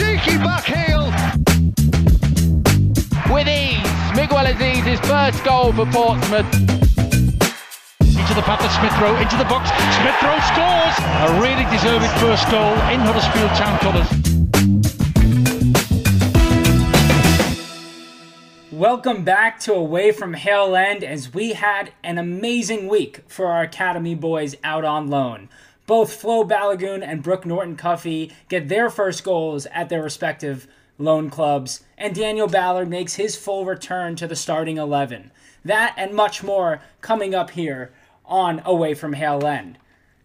cheeky back heel. With ease, Miguel Azeez's first goal for Portsmouth. Into the path of Smith Rowe, into the box. Smith Rowe scores! A really deserving first goal in Huddersfield Town colours. Welcome back to Away from Hale End as we had an amazing week for our Academy boys out on loan. Both Flo Balogun and Brooke Norton Cuffy get their first goals at their respective loan clubs, and Daniel Ballard makes his full return to the starting 11. That and much more coming up here on Away from Hale End.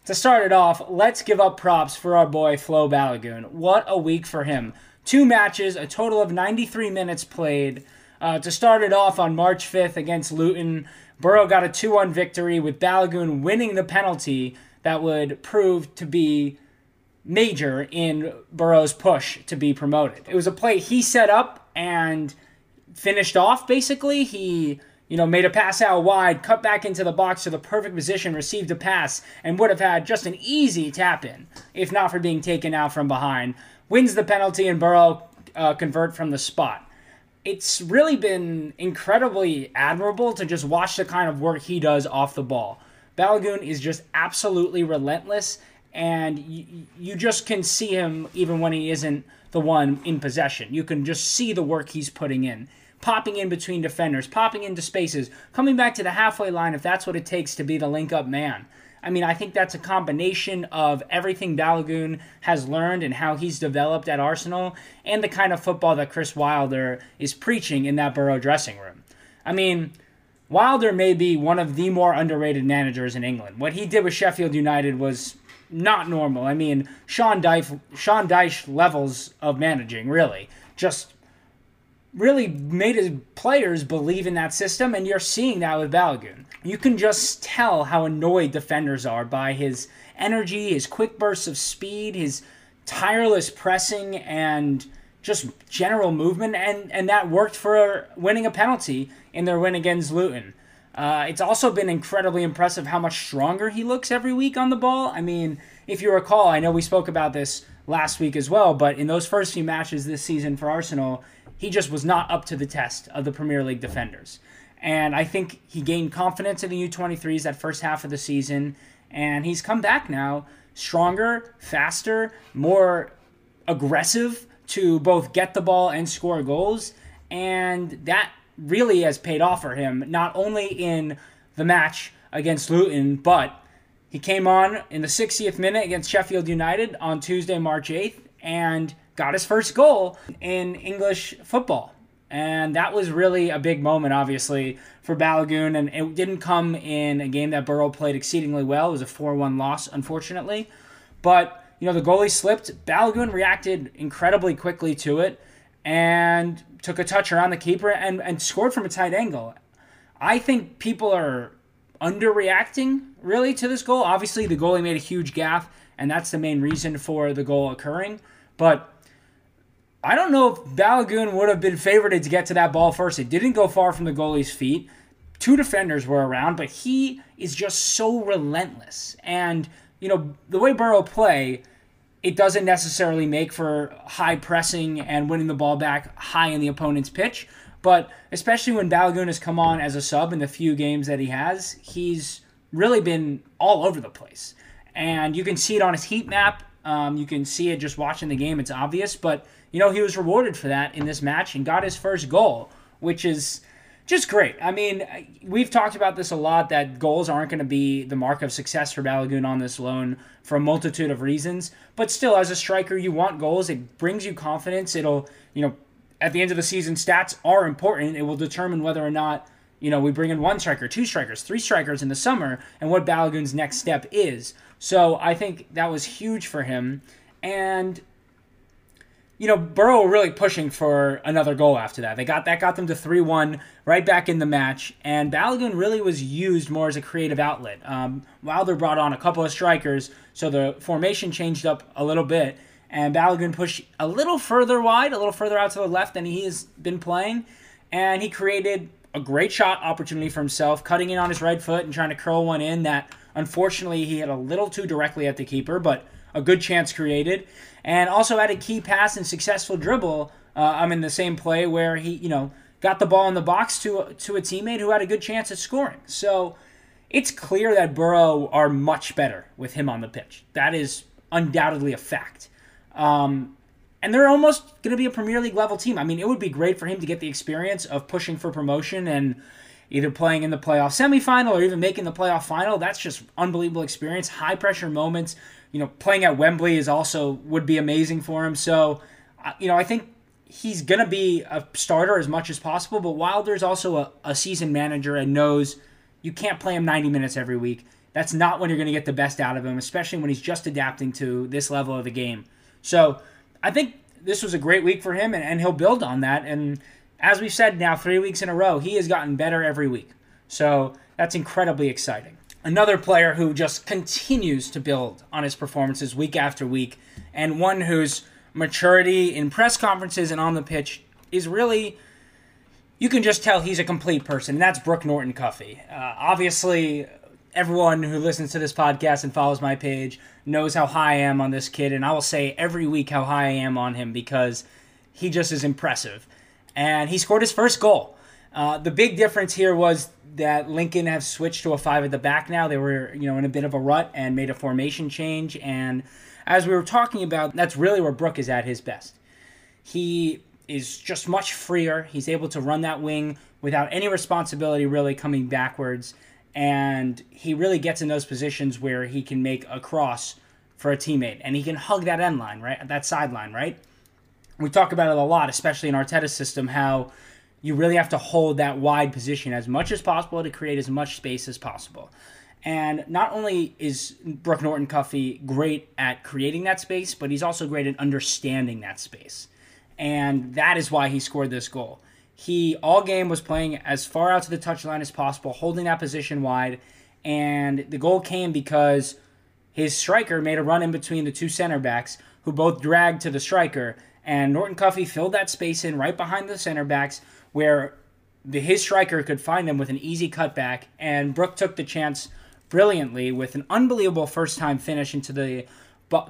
To start it off, let's give up props for our boy Flo Balogun. What a week for him. Two matches, a total of 93 minutes played. Uh, to start it off on March 5th against Luton, Boro got a 2 1 victory with Balogun winning the penalty that would prove to be major in Boro's push to be promoted. It was a play he set up and finished off basically. He you know, made a pass out wide, cut back into the box to the perfect position, received a pass, and would have had just an easy tap in if not for being taken out from behind. Wins the penalty, and Boro uh, convert from the spot. It's really been incredibly admirable to just watch the kind of work he does off the ball. Balogun is just absolutely relentless, and you, you just can see him even when he isn't the one in possession. You can just see the work he's putting in popping in between defenders, popping into spaces, coming back to the halfway line if that's what it takes to be the link up man. I mean, I think that's a combination of everything Balogun has learned and how he's developed at Arsenal and the kind of football that Chris Wilder is preaching in that Boro dressing room. I mean, Wilder may be one of the more underrated managers in England. What he did with Sheffield United was not normal. I mean, Sean Dyche, Sean Dyche levels of managing, really. Just really made his players believe in that system, and you're seeing that with Balogun. You can just tell how annoyed defenders are by his energy, his quick bursts of speed, his tireless pressing, and just general movement, and, and that worked for winning a penalty in their win against Luton. Uh, it's also been incredibly impressive how much stronger he looks every week on the ball. I mean, if you recall, I know we spoke about this last week as well, but in those first few matches this season for Arsenal, he just was not up to the test of the Premier League defenders. And I think he gained confidence in the U23s that first half of the season, and he's come back now stronger, faster, more aggressive to both get the ball and score goals. And that really has paid off for him, not only in the match against Luton, but he came on in the 60th minute against Sheffield United on Tuesday, March 8th, and got his first goal in English football. And that was really a big moment, obviously, for Balogun. And it didn't come in a game that Boro played exceedingly well. It was a 4 1 loss, unfortunately. But, you know, the goalie slipped. Balogun reacted incredibly quickly to it and took a touch around the keeper and, and scored from a tight angle. I think people are underreacting, really, to this goal. Obviously, the goalie made a huge gaffe, and that's the main reason for the goal occurring. But I don't know if Balogun would have been favored to get to that ball first. It didn't go far from the goalie's feet. Two defenders were around, but he is just so relentless. And, you know, the way Boro play, it doesn't necessarily make for high pressing and winning the ball back high in the opponent's pitch. But especially when Balogun has come on as a sub in the few games that he has, he's really been all over the place. And you can see it on his heat map. Um, you can see it just watching the game. It's obvious. But you know, he was rewarded for that in this match and got his first goal, which is just great. I mean, we've talked about this a lot that goals aren't going to be the mark of success for Balogun on this loan for a multitude of reasons. But still, as a striker, you want goals. It brings you confidence. It'll, you know, at the end of the season, stats are important. It will determine whether or not, you know, we bring in one striker, two strikers, three strikers in the summer, and what Balogun's next step is. So I think that was huge for him. And you know, Boro really pushing for another goal after that. They got that got them to three one right back in the match, and Balogun really was used more as a creative outlet. Um, Wilder brought on a couple of strikers, so the formation changed up a little bit, and Balogun pushed a little further wide, a little further out to the left than he has been playing, and he created a great shot opportunity for himself, cutting in on his right foot and trying to curl one in that unfortunately he hit a little too directly at the keeper, but a good chance created, and also had a key pass and successful dribble. Uh, I'm in the same play where he, you know, got the ball in the box to to a teammate who had a good chance at scoring. So it's clear that Boro are much better with him on the pitch. That is undoubtedly a fact. Um, and they're almost going to be a Premier League level team. I mean, it would be great for him to get the experience of pushing for promotion and either playing in the playoff semifinal or even making the playoff final. That's just unbelievable experience. High pressure moments. You know, playing at Wembley is also would be amazing for him. So, uh, you know, I think he's going to be a starter as much as possible. But Wilder's also a, a seasoned manager and knows you can't play him 90 minutes every week. That's not when you're going to get the best out of him, especially when he's just adapting to this level of the game. So I think this was a great week for him, and, and he'll build on that. And as we've said now, three weeks in a row, he has gotten better every week. So that's incredibly exciting. Another player who just continues to build on his performances week after week, and one whose maturity in press conferences and on the pitch is really you can just tell he's a complete person. And that's Brooke Norton Cuffy. Uh, obviously, everyone who listens to this podcast and follows my page knows how high I am on this kid, and I will say every week how high I am on him because he just is impressive. And he scored his first goal. Uh, the big difference here was that Lincoln have switched to a five at the back now. They were, you know, in a bit of a rut and made a formation change. And as we were talking about, that's really where Brooke is at his best. He is just much freer. He's able to run that wing without any responsibility really coming backwards and he really gets in those positions where he can make a cross for a teammate and he can hug that end line, right? That sideline, right? We talk about it a lot, especially in Arteta's system, how you really have to hold that wide position as much as possible to create as much space as possible. And not only is Brooke Norton Cuffy great at creating that space, but he's also great at understanding that space. And that is why he scored this goal. He all game was playing as far out to the touchline as possible, holding that position wide, and the goal came because his striker made a run in between the two center backs, who both dragged to the striker, and Norton Cuffy filled that space in right behind the center backs, where the, his striker could find them with an easy cutback, and Brooke took the chance brilliantly with an unbelievable first time finish into the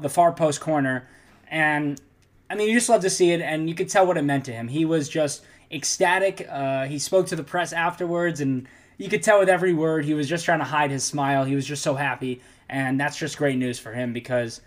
the far post corner, and I mean you just love to see it, and you could tell what it meant to him. He was just ecstatic. Uh, he spoke to the press afterwards, and you could tell with every word he was just trying to hide his smile. He was just so happy, and that's just great news for him because,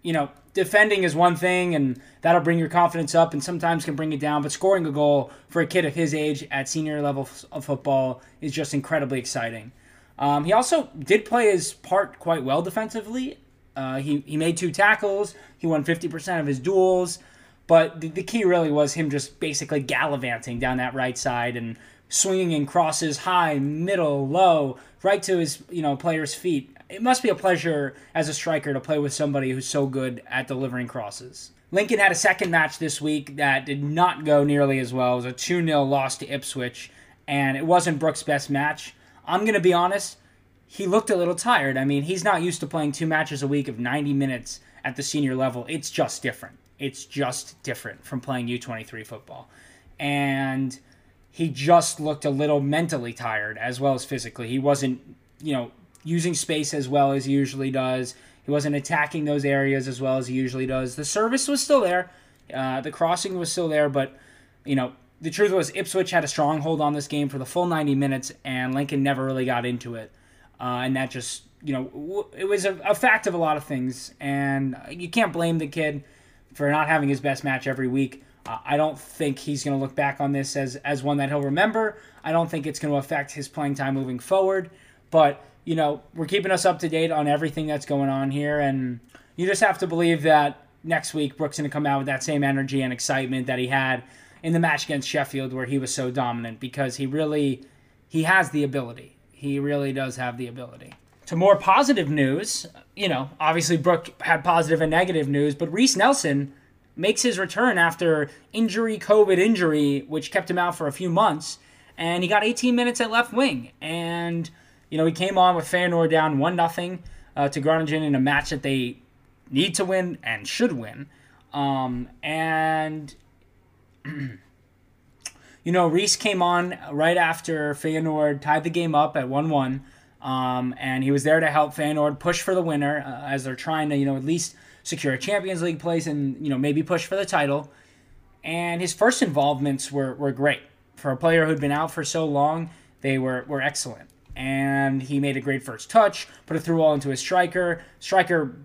you know, defending is one thing, and that'll bring your confidence up, and sometimes can bring it down. But scoring a goal for a kid of his age at senior level of football is just incredibly exciting. Um, he also did play his part quite well defensively. Uh, he, he made two tackles. He won 50% of his duels. But the, the key really was him just basically gallivanting down that right side and swinging in crosses high, middle, low, right to his you know player's feet. It must be a pleasure as a striker to play with somebody who's so good at delivering crosses. Lincoln had a second match this week that did not go nearly as well. It was a 2 0 loss to Ipswich, and it wasn't Brooke's best match. I'm going to be honest, he looked a little tired. I mean, he's not used to playing two matches a week of 90 minutes at the senior level. It's just different. It's just different from playing U23 football. And he just looked a little mentally tired as well as physically. He wasn't, you know, using space as well as he usually does. He wasn't attacking those areas as well as he usually does. The service was still there. Uh, the crossing was still there, but, you know, the truth was Ipswich had a stronghold on this game for the full 90 minutes, and Lincoln never really got into it. Uh, and that just, you know, it was a, a fact of a lot of things. And you can't blame the kid for not having his best match every week. Uh, I don't think he's going to look back on this as, as one that he'll remember. I don't think it's going to affect his playing time moving forward. But, you know, we're keeping us up to date on everything that's going on here. And you just have to believe that next week Brooke's going to come out with that same energy and excitement that he had in the match against Sheffield where he was so dominant because he really he has the ability. He really does have the ability. To more positive news, you know, obviously Brooke had positive and negative news, but Reiss Nelson makes his return after injury, COVID injury, which kept him out for a few months, and he got 18 minutes at left wing. And, you know, he came on with Feyenoord down 1 0 uh, to Groningen in a match that they need to win and should win. Um, and, you know, Reiss came on right after Feyenoord tied the game up at 1 1. Um, and he was there to help Feyenoord push for the winner uh, as they're trying to, you know, at least secure a Champions League place and, you know, maybe push for the title. And his first involvements were, were great. For a player who'd been out for so long, they were, were excellent. And he made a great first touch, put a through ball into his striker. Striker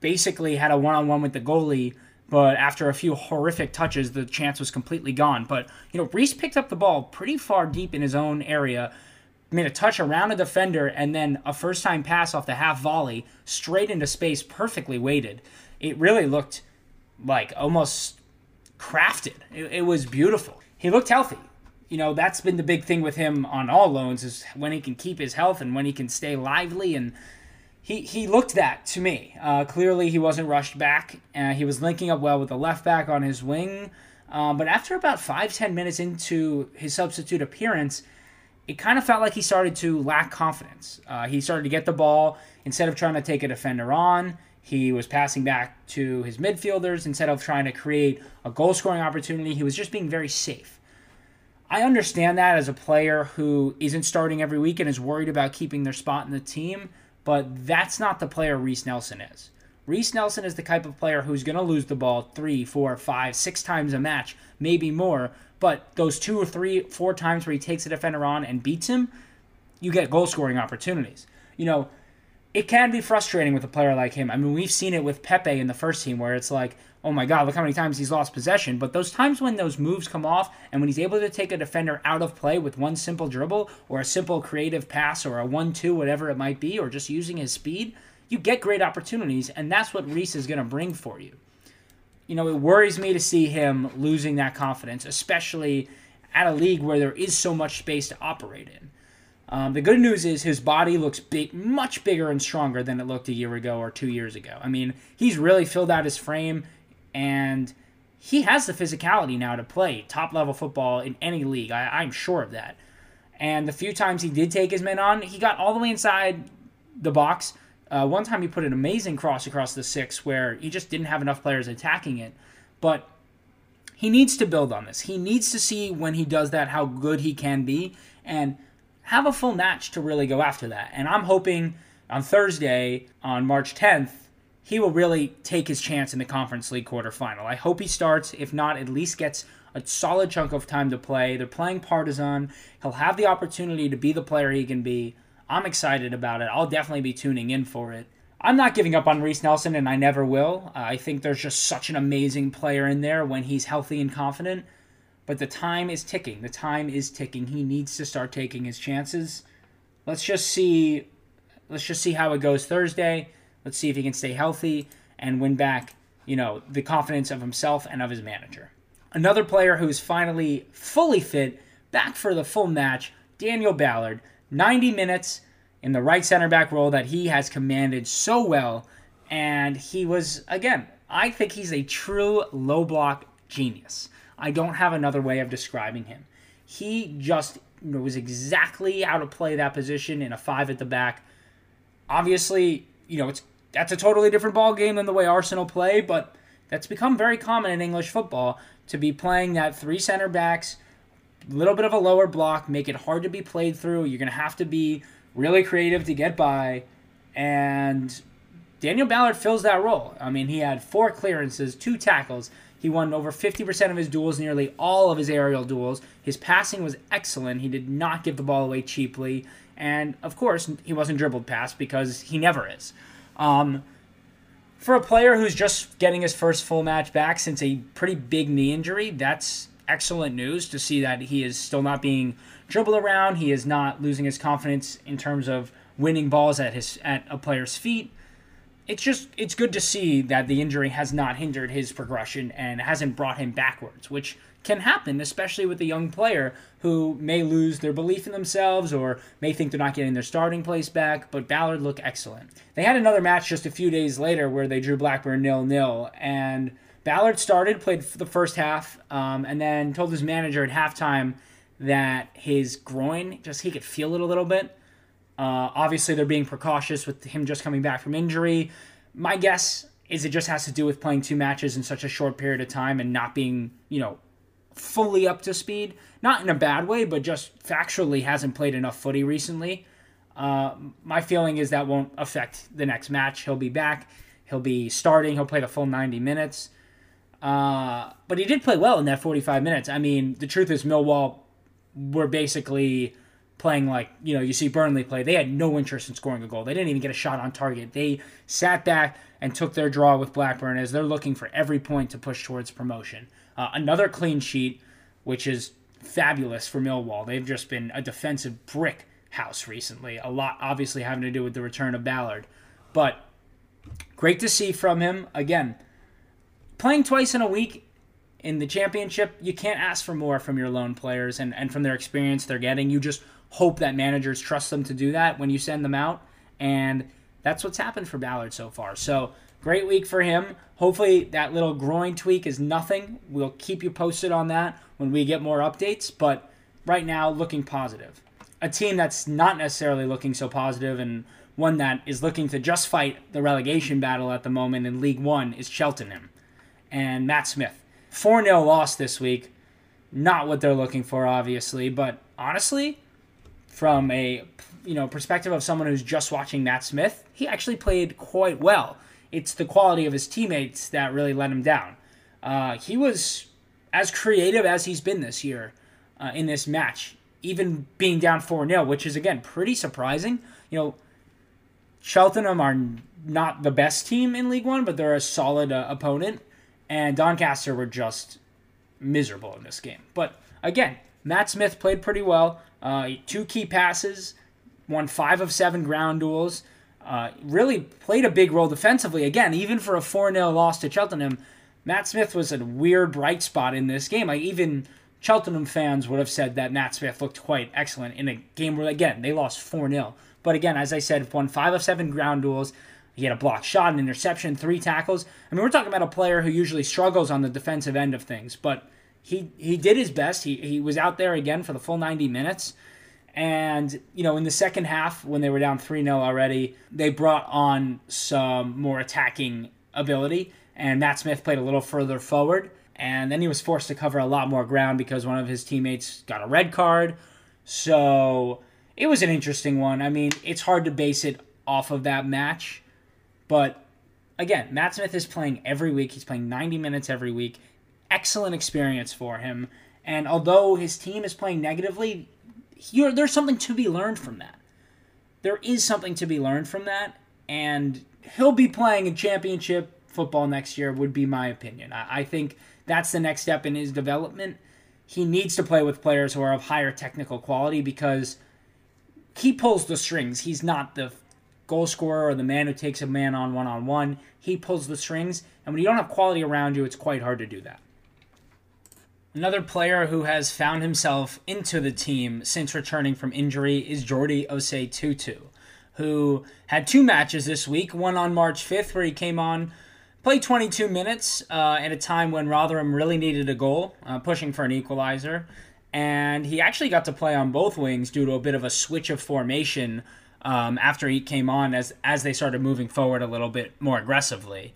basically had a one on one with the goalie, but after a few horrific touches, the chance was completely gone. But, you know, Reiss picked up the ball pretty far deep in his own area made a touch around a defender and then a first time pass off the half volley straight into space, perfectly weighted. It really looked like almost crafted. It, it, was beautiful. He looked healthy. You know, that's been the big thing with him on all loans is when he can keep his health and when he can stay lively. And he, he looked that to me. Uh, clearly, he wasn't rushed back. Uh, he was linking up well with the left back on his wing. Um, but after about five, ten minutes into his substitute appearance, it kind of felt like he started to lack confidence. Uh, he started to get the ball instead of trying to take a defender on. He was passing back to his midfielders instead of trying to create a goal scoring opportunity. He was just being very safe. I understand that as a player who isn't starting every week and is worried about keeping their spot in the team, but that's not the player Reiss Nelson is. Reiss Nelson is the type of player who's going to lose the ball three, four, five, six times a match, maybe more, but those two or three, four times where he takes a defender on and beats him, you get goal scoring opportunities. You know, it can be frustrating with a player like him. I mean, we've seen it with Pepe in the first team where it's like, oh my God, look how many times he's lost possession. But those times when those moves come off and when he's able to take a defender out of play with one simple dribble or a simple creative pass or a 1 2, whatever it might be, or just using his speed, you get great opportunities. And that's what Reiss is going to bring for you you know, it worries me to see him losing that confidence, especially at a league where there is so much space to operate in. Um, the good news is his body looks big, much bigger and stronger than it looked a year ago or two years ago. I mean, he's really filled out his frame, and he has the physicality now to play top level football in any league. I, I'm sure of that. And the few times he did take his men on, he got all the way inside the box uh, one time he put an amazing cross across the six where he just didn't have enough players attacking it. But he needs to build on this. He needs to see when he does that how good he can be and have a full match to really go after that. And I'm hoping on Thursday, on March 10th, he will really take his chance in the Conference League quarterfinal. I hope he starts. If not, at least gets a solid chunk of time to play. They're playing Partizan. He'll have the opportunity to be the player he can be. I'm excited about it. I'll definitely be tuning in for it. I'm not giving up on Reiss Nelson, and I never will. Uh, I think there's just such an amazing player in there when he's healthy and confident. But the time is ticking. The time is ticking. He needs to start taking his chances. Let's just see. Let's just see how it goes Thursday. Let's see if he can stay healthy and win back, you know, the confidence of himself and of his manager. Another player who's finally fully fit, back for the full match, Daniel Ballard. 90 minutes in the right center back role that he has commanded so well. And he was, again, I think he's a true low block genius. I don't have another way of describing him. He just was exactly how to play that position in a five at the back. Obviously, you know, it's that's a totally different ball game than the way Arsenal play, but that's become very common in English football to be playing that three center backs a little bit of a lower block, make it hard to be played through. You're going to have to be really creative to get by. And Daniel Ballard fills that role. I mean, he had four clearances, two tackles. He won over 50% of his duels, nearly all of his aerial duels. His passing was excellent. He did not give the ball away cheaply. And of course, he wasn't dribbled past because he never is. Um, for a player who's just getting his first full match back since a pretty big knee injury, that's excellent news to see that he is still not being dribbled around. He is not losing his confidence in terms of winning balls at his at a player's feet. It's just it's good to see that the injury has not hindered his progression and hasn't brought him backwards, which can happen, especially with a young player who may lose their belief in themselves or may think they're not getting their starting place back. But Ballard looked excellent. They had another match just a few days later where they drew Blackburn nil nil, and Ballard started, played the first half, um, and then told his manager at halftime that his groin just he could feel it a little bit. Uh, obviously, they're being precautious with him just coming back from injury. My guess is it just has to do with playing two matches in such a short period of time and not being, you know, fully up to speed. Not in a bad way, but just factually hasn't played enough footy recently. Uh, my feeling is that won't affect the next match. He'll be back. He'll be starting. He'll play the full 90 minutes. Uh, but he did play well in that 45 minutes. I mean, the truth is, Millwall were basically playing like, you know, you see Burnley play. They had no interest in scoring a goal. They didn't even get a shot on target. They sat back and took their draw with Blackburn as they're looking for every point to push towards promotion. Uh, another clean sheet, which is fabulous for Millwall. They've just been a defensive brick house recently. A lot obviously having to do with the return of Ballard. But great to see from him. Again, playing twice in a week in the championship, you can't ask for more from your loan players and, and from their experience they're getting. You just hope that managers trust them to do that when you send them out. And that's what's happened for Ballard so far. So great week for him. Hopefully that little groin tweak is nothing. We'll keep you posted on that when we get more updates. But right now, looking positive. A team that's not necessarily looking so positive and one that is looking to just fight the relegation battle at the moment in League One is Cheltenham and Matt Smith. 4 0 loss this week. Not what they're looking for, obviously, but honestly, from a you know perspective of someone who's just watching Matt Smith, he actually played quite well. It's the quality of his teammates that really let him down. Uh, he was as creative as he's been this year uh, in this match, even being down 4 0, which is, again, pretty surprising. You know, Cheltenham are not the best team in League One, but they're a solid uh, opponent, and Doncaster were just miserable in this game. But again, Matt Smith played pretty well. Uh, two key passes, won five of seven ground duels. Uh, really played a big role defensively. Again, even for a 4 0 loss to Cheltenham, Matt Smith was a weird bright spot in this game. Like, even Cheltenham fans would have said that Matt Smith looked quite excellent in a game where, again, they lost 4 0. But again, as I said, won five of seven ground duels. He had a block shot, an interception, three tackles. I mean, we're talking about a player who usually struggles on the defensive end of things, but he he did his best. He he was out there again for the full 90 minutes. And, you know, in the second half, when they were down 3 0 already, they brought on some more attacking ability. And Matt Smith played a little further forward. And then he was forced to cover a lot more ground because one of his teammates got a red card. So it was an interesting one. I mean, it's hard to base it off of that match. But again, Matt Smith is playing every week. He's playing 90 minutes every week. Excellent experience for him. And although his team is playing negatively, there's something to be learned from that. There is something to be learned from that. And he'll be playing in championship football next year, would be my opinion. I, I think that's the next step in his development. He needs to play with players who are of higher technical quality because he pulls the strings. He's not the goal scorer or the man who takes a man on one on one. He pulls the strings, and when you don't have quality around you, it's quite hard to do that. Another player who has found himself into the team since returning from injury is Jordi Osei Tutu, who had two matches this week. One on March 5th, where he came on, played 22 minutes uh, at a time when Rotherham really needed a goal, uh, pushing for an equalizer and he actually got to play on both wings due to a bit of a switch of formation um, after he came on as as they started moving forward a little bit more aggressively,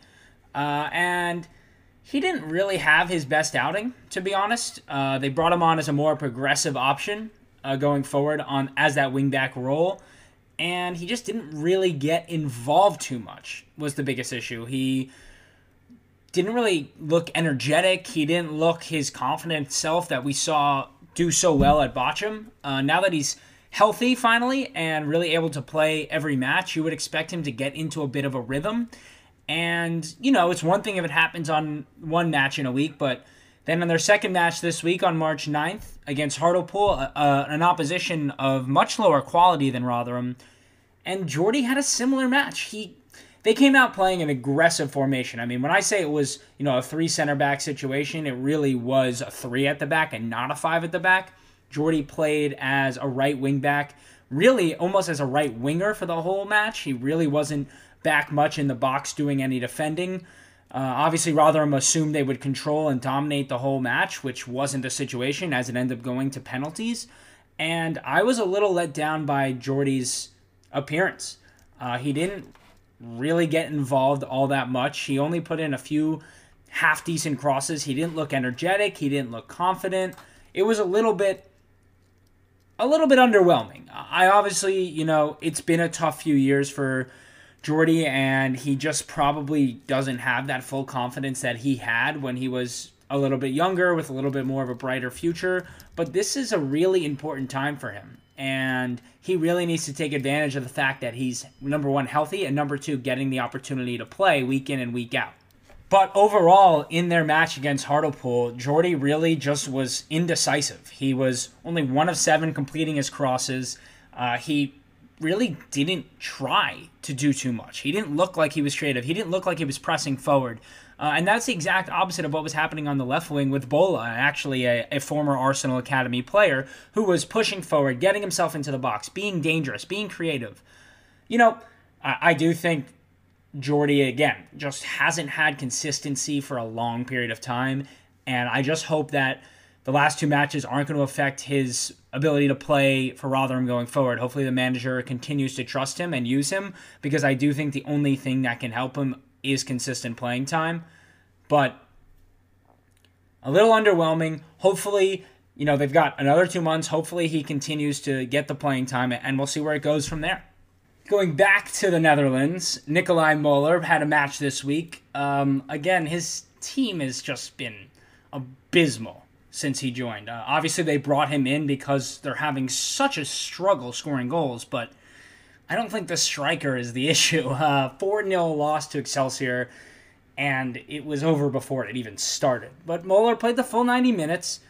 uh, and he didn't really have his best outing to be honest. Uh, they brought him on as a more progressive option uh, going forward on as that wingback role, and he just didn't really get involved too much. Was the biggest issue he didn't really look energetic. He didn't look his confident self that we saw do so well at Bochum. Uh, now that he's healthy finally and really able to play every match, you would expect him to get into a bit of a rhythm. And, you know, it's one thing if it happens on one match in a week, but then in their second match this week on March 9th against Hartlepool, uh, uh, an opposition of much lower quality than Rotherham, and Jordi had a similar match. He they came out playing an aggressive formation. I mean, when I say it was, you know, a three center back situation, it really was a three at the back and not a five at the back. Jordi played as a right wing back, really almost as a right winger for the whole match. He really wasn't back much in the box doing any defending. Uh, obviously, Rotherham assumed they would control and dominate the whole match, which wasn't the situation as it ended up going to penalties. And I was a little let down by Jordi's appearance. Uh, he didn't really get involved all that much. He only put in a few half decent crosses. He didn't look energetic, he didn't look confident. It was a little bit a little bit underwhelming. I obviously, you know, it's been a tough few years for Jordi, and he just probably doesn't have that full confidence that he had when he was a little bit younger with a little bit more of a brighter future. But this is a really important time for him. And he really needs to take advantage of the fact that he's number one, healthy, and number two, getting the opportunity to play week in and week out. But overall, in their match against Hartlepool, Jordi really just was indecisive. He was only one of seven completing his crosses. Uh, he really didn't try to do too much. He didn't look like he was creative. He didn't look like he was pressing forward. Uh, and that's the exact opposite of what was happening on the left wing with Bola, actually a, a, former Arsenal Academy player who was pushing forward, getting himself into the box, being dangerous, being creative. You know, I, I do think Jordi, again, just hasn't had consistency for a long period of time. And I just hope that the last two matches aren't going to affect his ability to play for Rotherham going forward. Hopefully, the manager continues to trust him and use him because I do think the only thing that can help him is consistent playing time. But a little underwhelming. Hopefully, you know, they've got another two months. Hopefully, he continues to get the playing time, and we'll see where it goes from there. Going back to the Netherlands, Nikolaj Möller had a match this week. Um, again, his team has just been abysmal since he joined. Uh, obviously, they brought him in because they're having such a struggle scoring goals, but I don't think the striker is the issue. Uh, 4 0 loss to Excelsior, and it was over before it even started. But Möller played the full 90 minutes,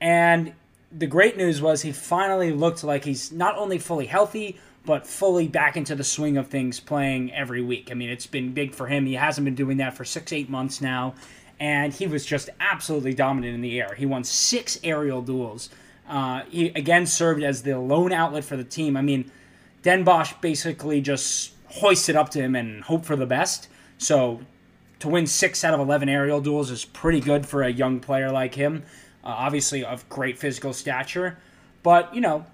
and the great news was he finally looked like he's not only fully healthy, but fully back into the swing of things playing every week. I mean, it's been big for him. He hasn't been doing that for six, eight months now, and he was just absolutely dominant in the air. He won six aerial duels. Uh, he again served as the lone outlet for the team. I mean, Den Bosch basically just hoisted up to him and hope for the best. So to win six out of 11 aerial duels is pretty good for a young player like him. Uh, obviously, of great physical stature. But, you know,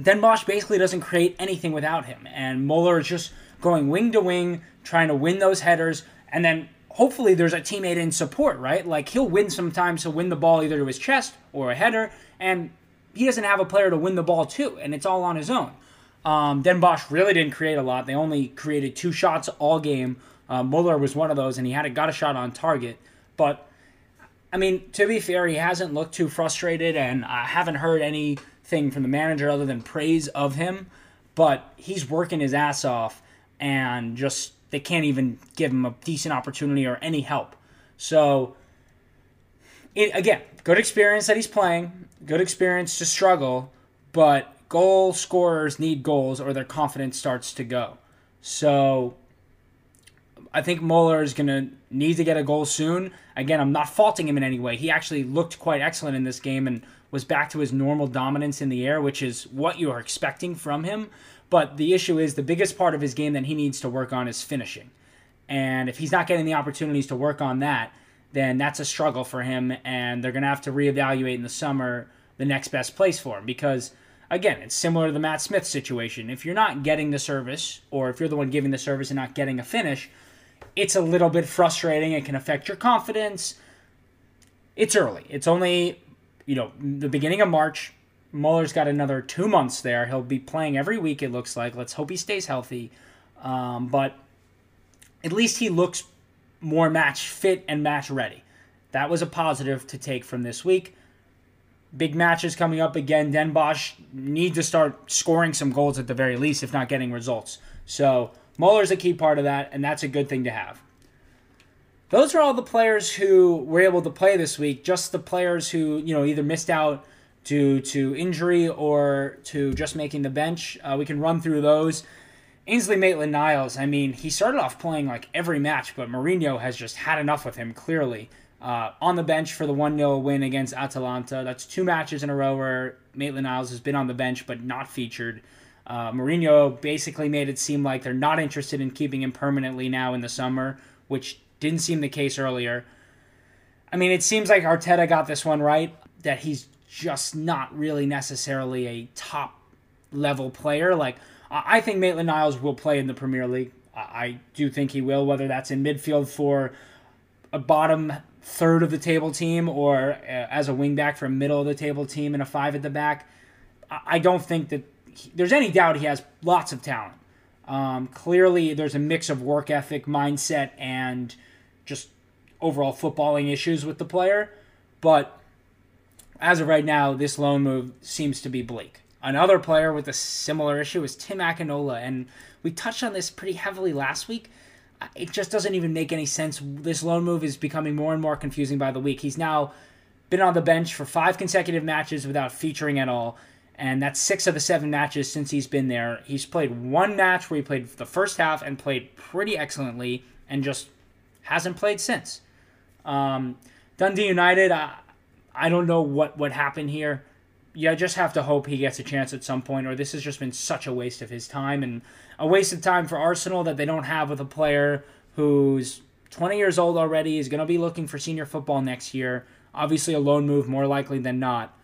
Den Bosch basically doesn't create anything without him. And Möller is just going wing to wing, trying to win those headers. And then hopefully there's a teammate in support, right? Like he'll win sometimes, he'll win the ball either to his chest or a header. And he doesn't have a player to win the ball to. And it's all on his own. Um, Den Bosch really didn't create a lot. They only created two shots all game. Uh, Möller was one of those, and he had a, got a shot on target. But I mean, to be fair, he hasn't looked too frustrated, and I haven't heard anything from the manager other than praise of him. But he's working his ass off, and just they can't even give him a decent opportunity or any help. So, it, again, good experience that he's playing, good experience to struggle, but goal scorers need goals or their confidence starts to go. So I think Möller is going to need to get a goal soon. Again, I'm not faulting him in any way. He actually looked quite excellent in this game and was back to his normal dominance in the air, which is what you are expecting from him. But the issue is the biggest part of his game that he needs to work on is finishing. And if he's not getting the opportunities to work on that, then that's a struggle for him. And they're going to have to reevaluate in the summer the next best place for him because – again, it's similar to the Matt Smith situation. If you're not getting the service, or if you're the one giving the service and not getting a finish, it's a little bit frustrating. It can affect your confidence. It's early. It's only, you know, the beginning of March. Möller's got another two months there. He'll be playing every week, it looks like. Let's hope he stays healthy. Um, but at least he looks more match fit and match ready. That was a positive to take from this week big matches coming up again. Den Bosch need to start scoring some goals at the very least, if not getting results. So Möller's a key part of that, and that's a good thing to have. Those are all the players who were able to play this week. Just the players who you know either missed out due to injury or to just making the bench. Uh, we can run through those. Ainsley Maitland Niles, I mean, he started off playing like every match, but Mourinho has just had enough with him, clearly uh, on the bench for the 1 0 win against Atalanta. That's two matches in a row where Maitland Niles has been on the bench but not featured. Uh, Mourinho basically made it seem like they're not interested in keeping him permanently now in the summer, which didn't seem the case earlier. I mean, it seems like Arteta got this one right, that he's just not really necessarily a top level player. Like, I think Maitland Niles will play in the Premier League. I do think he will, whether that's in midfield for a bottom third of the table team or uh, as a wingback for a middle of the table team and a five at the back. I don't think that he, there's any doubt he has lots of talent. Um, clearly, there's a mix of work ethic, mindset, and just overall footballing issues with the player. But as of right now, this loan move seems to be bleak. Another player with a similar issue is Tim Akinola, and we touched on this pretty heavily last week. It just doesn't even make any sense. This loan move is becoming more and more confusing by the week. He's now been on the bench for five consecutive matches without featuring at all and that's six of the seven matches since he's been there. He's played one match where he played the first half and played pretty excellently, and just hasn't played since. Um, Dundee United, I, I don't know what what happened here. You just have to hope he gets a chance at some point, or this has just been such a waste of his time and a waste of time for Arsenal that they don't have with a player who's 20 years old already, is going to be looking for senior football next year. Obviously, a loan move more likely than not.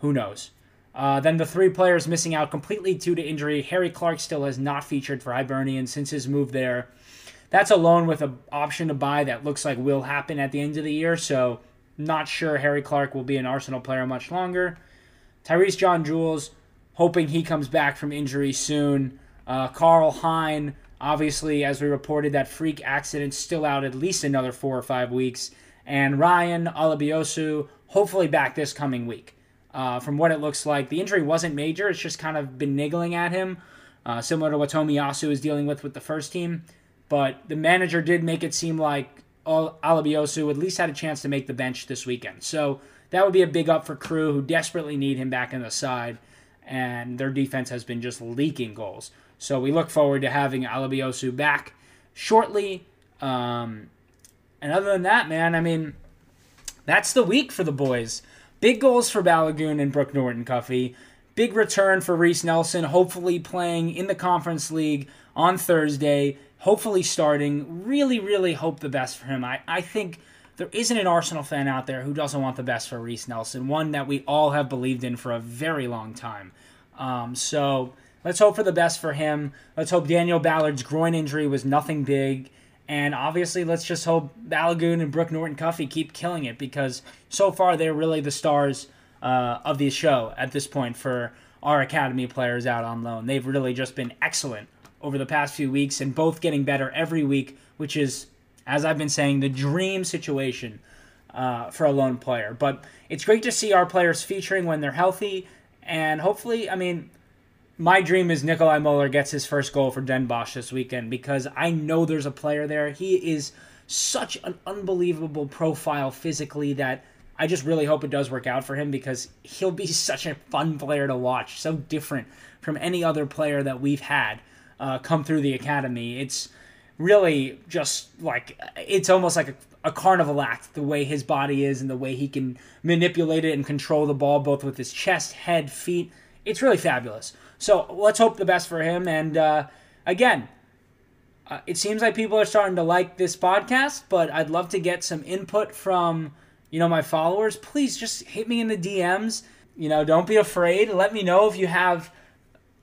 Who knows? Uh, then the three players missing out completely due to injury. Harry Clarke still has not featured for Hibernian since his move there. That's a loan with an option to buy that looks like will happen at the end of the year, so not sure Harry Clarke will be an Arsenal player much longer. Tyreece John Jules, hoping he comes back from injury soon. Uh, Karl Hein, obviously, as we reported, that freak accident still out at least another four or five weeks. And Ryan Alebiosu, hopefully back this coming week. Uh, from what it looks like, the injury wasn't major. It's just kind of been niggling at him, uh, similar to what Tomiyasu is dealing with with the first team. But the manager did make it seem like Alebiosu at least had a chance to make the bench this weekend. So that would be a big up for Crewe, who desperately need him back in the side. And their defense has been just leaking goals. So we look forward to having Alebiosu back shortly. Um, and other than that, man, I mean, that's the week for the boys. Big goals for Balogun and Brooke Norton Cuffy. Big return for Reiss Nelson, hopefully playing in the Conference League on Thursday, hopefully starting. Really, really hope the best for him. I, I think there isn't an Arsenal fan out there who doesn't want the best for Reiss Nelson, one that we all have believed in for a very long time. Um, so let's hope for the best for him. Let's hope Daniel Ballard's groin injury was nothing big and obviously, let's just hope Balogun and Brooke Norton Cuffy keep killing it because so far they're really the stars uh, of the show at this point for our academy players out on loan. They've really just been excellent over the past few weeks and both getting better every week, which is, as I've been saying, the dream situation uh, for a lone player. But it's great to see our players featuring when they're healthy. And hopefully, I mean, my dream is Nikolaj Möller gets his first goal for Den Bosch this weekend because I know there's a player there. He is such an unbelievable profile physically that I just really hope it does work out for him because he'll be such a fun player to watch, so different from any other player that we've had uh, come through the academy. It's really just like it's almost like a, a carnival act the way his body is and the way he can manipulate it and control the ball both with his chest, head, feet. It's really fabulous. So let's hope the best for him. And uh, again, uh, it seems like people are starting to like this podcast, but I'd love to get some input from you know my followers. Please just hit me in the DMs. You know, don't be afraid. Let me know if you have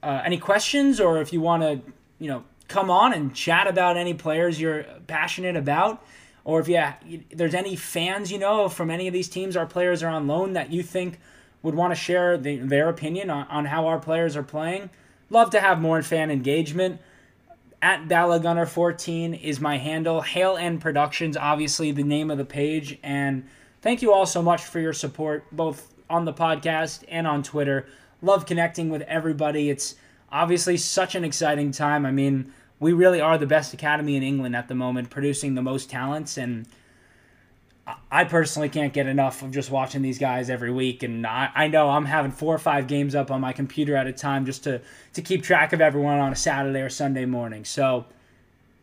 uh, any questions or if you want to, you know, come on and chat about any players you're passionate about or if yeah, there's any fans you know from any of these teams our players are on loan that you think would want to share the, their opinion on, on how our players are playing. Love to have more fan engagement. At Balagunner14 is my handle. Hale End Productions, obviously the name of the page. And thank you all so much for your support, both on the podcast and on Twitter. Love connecting with everybody. It's obviously such an exciting time. I mean, we really are the best academy in England at the moment, producing the most talents and I personally can't get enough of just watching these guys every week, and I, I know I'm having four or five games up on my computer at a time just to to keep track of everyone on a Saturday or Sunday morning. So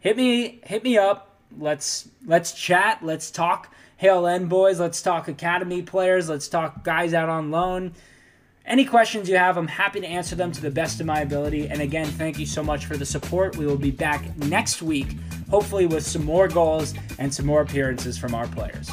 hit me hit me up. Let's let's chat. Let's talk Hale End boys. Let's talk academy players. Let's talk guys out on loan. Any questions you have, I'm happy to answer them to the best of my ability. And again, thank you so much for the support. We will be back next week, hopefully with some more goals and some more appearances from our players.